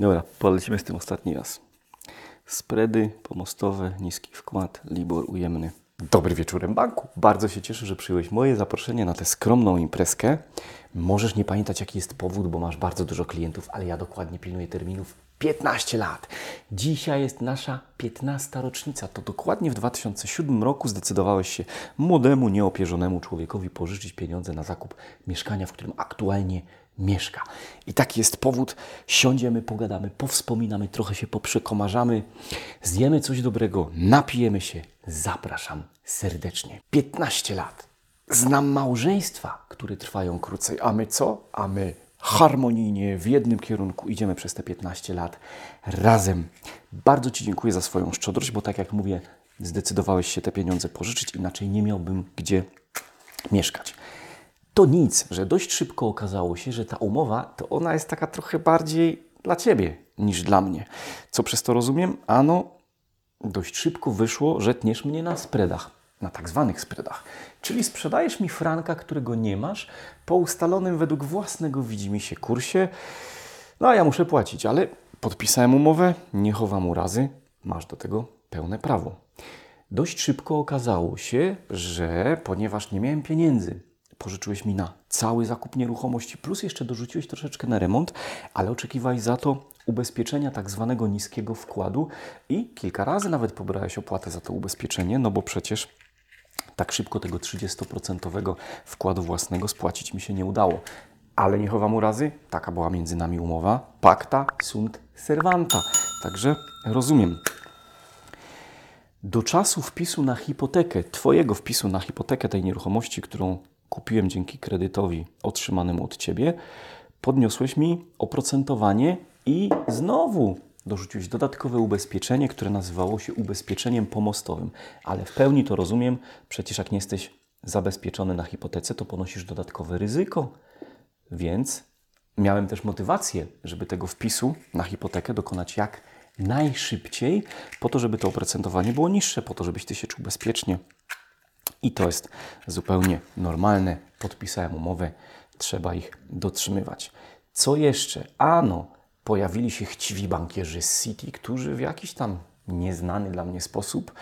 Dobra, polecimy z tym ostatni raz. Spready pomostowe, niski wkład, Libor ujemny. Dobry wieczorem banku. Bardzo się cieszę, że przyjąłeś moje zaproszenie na tę skromną imprezkę. Możesz nie pamiętać, jaki jest powód, bo masz bardzo dużo klientów, ale ja dokładnie pilnuję terminów 15 lat. Dzisiaj jest nasza 15. rocznica. To dokładnie w 2007 roku zdecydowałeś się młodemu, nieopierzonemu człowiekowi pożyczyć pieniądze na zakup mieszkania, w którym aktualnie mieszka. I taki jest powód. Siądziemy, pogadamy, powspominamy, trochę się poprzekomarzamy, zjemy coś dobrego, napijemy się. Zapraszam serdecznie. 15 lat. Znam małżeństwa, które trwają krócej. A my co? A my harmonijnie, w jednym kierunku idziemy przez te 15 lat razem. Bardzo Ci dziękuję za swoją szczodrość, bo tak jak mówię, zdecydowałeś się te pieniądze pożyczyć, inaczej nie miałbym gdzie mieszkać. To nic, że dość szybko okazało się, że ta umowa to ona jest taka trochę bardziej dla Ciebie niż dla mnie. Co przez to rozumiem? Ano, dość szybko wyszło, że tniesz mnie na spredach, na tak zwanych spredach. Czyli sprzedajesz mi franka, którego nie masz, po ustalonym według własnego widzimisię kursie, no a ja muszę płacić, ale podpisałem umowę, nie chowam urazy, masz do tego pełne prawo. Dość szybko okazało się, że ponieważ nie miałem pieniędzy, pożyczyłeś mi na cały zakup nieruchomości, plus jeszcze dorzuciłeś troszeczkę na remont, ale oczekiwałeś za to ubezpieczenia tak zwanego niskiego wkładu i kilka razy nawet pobrałeś opłatę za to ubezpieczenie, no bo przecież tak szybko tego 30% wkładu własnego spłacić mi się nie udało. Ale nie chowam urazy, taka była między nami umowa. Pacta sunt servanta. Także rozumiem. Do czasu wpisu na hipotekę, Twojego wpisu na hipotekę tej nieruchomości, którą kupiłem dzięki kredytowi otrzymanemu od Ciebie, podniosłeś mi oprocentowanie i znowu dorzuciłeś dodatkowe ubezpieczenie, które nazywało się ubezpieczeniem pomostowym. Ale w pełni to rozumiem, przecież jak nie jesteś zabezpieczony na hipotece, to ponosisz dodatkowe ryzyko. Więc miałem też motywację, żeby tego wpisu na hipotekę dokonać jak najszybciej, po to, żeby to oprocentowanie było niższe, po to, żebyś ty się czuł bezpiecznie. I to jest zupełnie normalne. Podpisałem umowę, trzeba ich dotrzymywać. Co jeszcze? Ano, pojawili się chciwi bankierzy z City, którzy w jakiś tam nieznany dla mnie sposób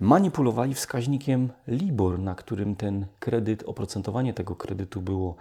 manipulowali wskaźnikiem LIBOR, na którym ten kredyt, oprocentowanie tego kredytu było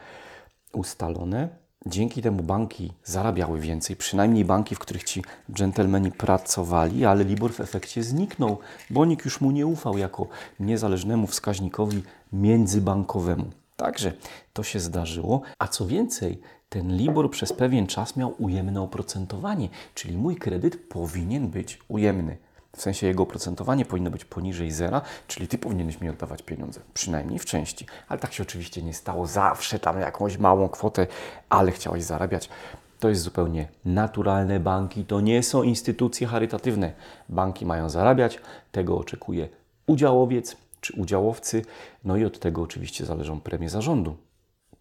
ustalone. Dzięki temu banki zarabiały więcej, przynajmniej banki, w których ci dżentelmeni pracowali, ale LIBOR w efekcie zniknął, bo nikt już mu nie ufał jako niezależnemu wskaźnikowi międzybankowemu. Także to się zdarzyło, a co więcej, ten LIBOR przez pewien czas miał ujemne oprocentowanie, czyli mój kredyt powinien być ujemny. W sensie jego oprocentowanie powinno być poniżej zera, czyli ty powinieneś mi oddawać pieniądze, przynajmniej w części. Ale tak się oczywiście nie stało. Zawsze tam jakąś małą kwotę, ale chciałeś zarabiać. To jest zupełnie naturalne. Banki to nie są instytucje charytatywne. Banki mają zarabiać, tego oczekuje udziałowiec czy udziałowcy, no i od tego oczywiście zależą premie zarządu.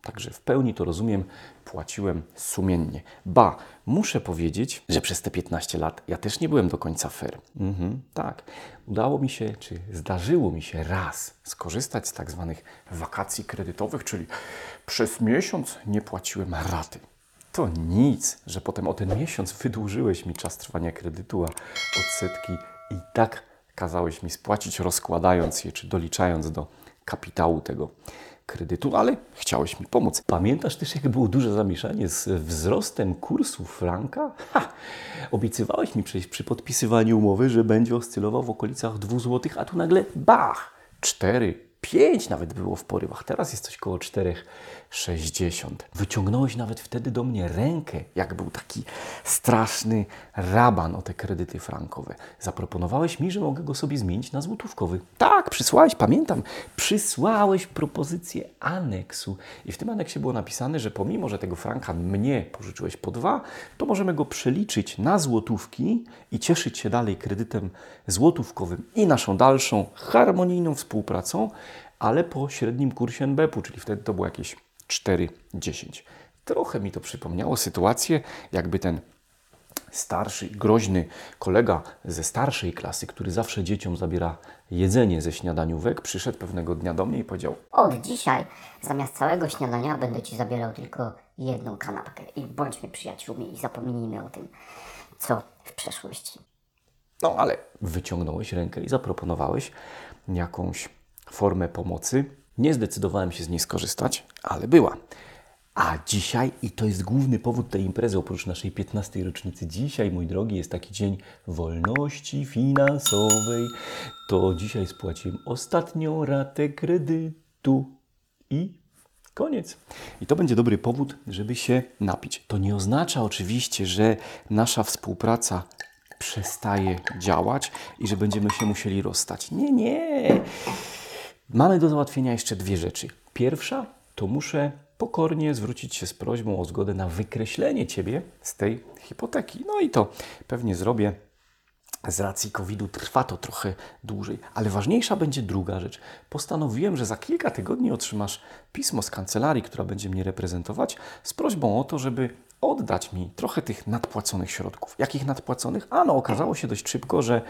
Także w pełni to rozumiem, płaciłem sumiennie. Ba, muszę powiedzieć, że przez te 15 lat ja też nie byłem do końca fair. Mhm, tak, udało mi się, czy zdarzyło mi się raz skorzystać z tak zwanych wakacji kredytowych, czyli przez miesiąc nie płaciłem raty. To nic, że potem o ten miesiąc wydłużyłeś mi czas trwania kredytu, a odsetki i tak kazałeś mi spłacić, rozkładając je, czy doliczając do kapitału tego kredytu, ale chciałeś mi pomóc. Pamiętasz też, jak było duże zamieszanie z wzrostem kursu franka? Ha! Obiecywałeś mi przecież przy podpisywaniu umowy, że będzie oscylował w okolicach 2 zł, a tu nagle bach! 4, 5 nawet było w porywach. Teraz jest coś koło 4,60. Wyciągnąłeś nawet wtedy do mnie rękę, jak był taki straszny raban o te kredyty frankowe. Zaproponowałeś mi, że mogę go sobie zmienić na złotówkowy. Tak, przysłałeś, pamiętam, przysłałeś propozycję aneksu. I w tym aneksie było napisane, że pomimo, że tego franka mnie pożyczyłeś po dwa, to możemy go przeliczyć na złotówki i cieszyć się dalej kredytem złotówkowym i naszą dalszą harmonijną współpracą, ale po średnim kursie NBP-u, czyli wtedy to było jakieś 4,10. Trochę mi to przypomniało sytuację, jakby ten starszy, groźny kolega ze starszej klasy, który zawsze dzieciom zabiera jedzenie ze śniadaniówek, przyszedł pewnego dnia do mnie i powiedział: Od dzisiaj zamiast całego śniadania będę Ci zabierał tylko jedną kanapkę. I bądźmy przyjaciółmi i zapomnijmy o tym. co w przeszłości. No ale wyciągnąłeś rękę i zaproponowałeś jakąś formę pomocy. Nie zdecydowałem się z niej skorzystać, ale była. A dzisiaj, i to jest główny powód tej imprezy, oprócz naszej 15. rocznicy, dzisiaj, mój drogi, jest taki dzień wolności finansowej. To dzisiaj spłaciłem ostatnią ratę kredytu i Koniec. I to będzie dobry powód, żeby się napić. To nie oznacza oczywiście, że nasza współpraca przestaje działać i że będziemy się musieli rozstać. Nie, nie. Mamy do załatwienia jeszcze dwie rzeczy. Pierwsza to muszę pokornie zwrócić się z prośbą o zgodę na wykreślenie Ciebie z tej hipoteki. No i to pewnie zrobię z racji COVID-u trwa to trochę dłużej. Ale ważniejsza będzie druga rzecz. Postanowiłem, że za kilka tygodni otrzymasz pismo z kancelarii, która będzie mnie reprezentować, z prośbą o to, żeby oddać mi trochę tych nadpłaconych środków. Jakich nadpłaconych? A no, okazało się dość szybko, że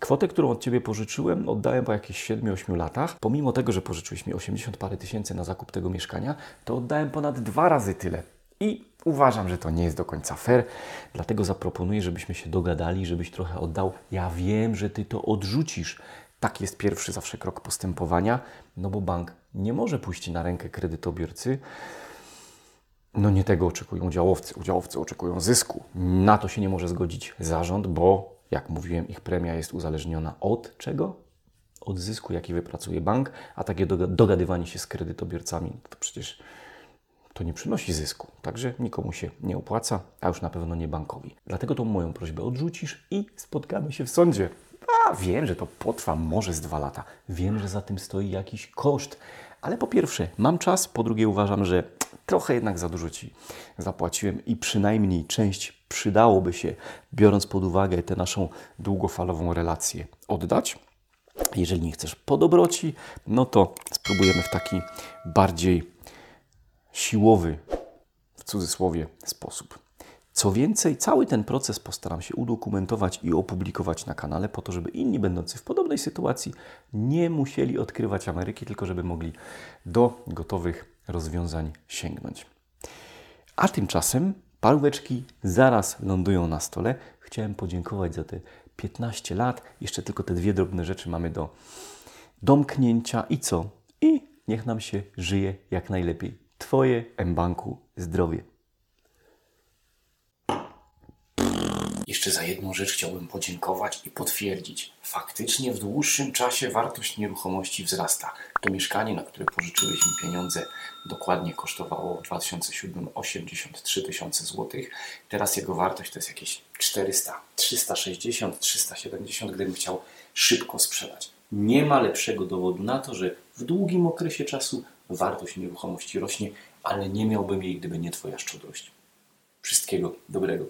kwotę, którą od Ciebie pożyczyłem, oddałem po jakichś 7-8 latach. Pomimo tego, że pożyczyłeś mi 80 parę tysięcy na zakup tego mieszkania, to oddałem ponad dwa razy tyle. I uważam, że to nie jest do końca fair, dlatego zaproponuję, żebyśmy się dogadali, żebyś trochę oddał. Ja wiem, że Ty to odrzucisz. Tak jest pierwszy zawsze krok postępowania, no bo bank nie może pójść na rękę kredytobiorcy. No nie tego oczekują udziałowcy. Udziałowcy oczekują zysku. Na to się nie może zgodzić zarząd, bo jak mówiłem, ich premia jest uzależniona od czego? Od zysku, jaki wypracuje bank, a takie doga- dogadywanie się z kredytobiorcami to przecież to nie przynosi zysku. Także nikomu się nie opłaca, a już na pewno nie bankowi. Dlatego tą moją prośbę odrzucisz i spotkamy się w sądzie. A wiem, że to potrwa może z dwa lata. Wiem, że za tym stoi jakiś koszt. Ale po pierwsze, mam czas, po drugie uważam, że trochę jednak za dużo Ci zapłaciłem i przynajmniej część przydałoby się, biorąc pod uwagę tę naszą długofalową relację, oddać. Jeżeli nie chcesz po dobroci, no to spróbujemy w taki bardziej siłowy, w cudzysłowie, sposób. Co więcej, cały ten proces postaram się udokumentować i opublikować na kanale, po to, żeby inni będący w podobnej sytuacji nie musieli odkrywać Ameryki, tylko żeby mogli do gotowych rozwiązań sięgnąć. A tymczasem paróweczki zaraz lądują na stole. Chciałem podziękować za te 15 lat. Jeszcze tylko te dwie drobne rzeczy mamy do domknięcia i co? I niech nam się żyje jak najlepiej. Twoje M-Banku zdrowie. Jeszcze za jedną rzecz chciałbym podziękować i potwierdzić. Faktycznie w dłuższym czasie wartość nieruchomości wzrasta. To mieszkanie, na które pożyczyłeś mi pieniądze, dokładnie kosztowało w 2007 83 tysiące złotych. Teraz jego wartość to jest jakieś 400, 360, 370, gdybym chciał szybko sprzedać. Nie ma lepszego dowodu na to, że w długim okresie czasu wartość nieruchomości rośnie, ale nie miałbym jej, gdyby nie Twoja szczodrość. Wszystkiego dobrego.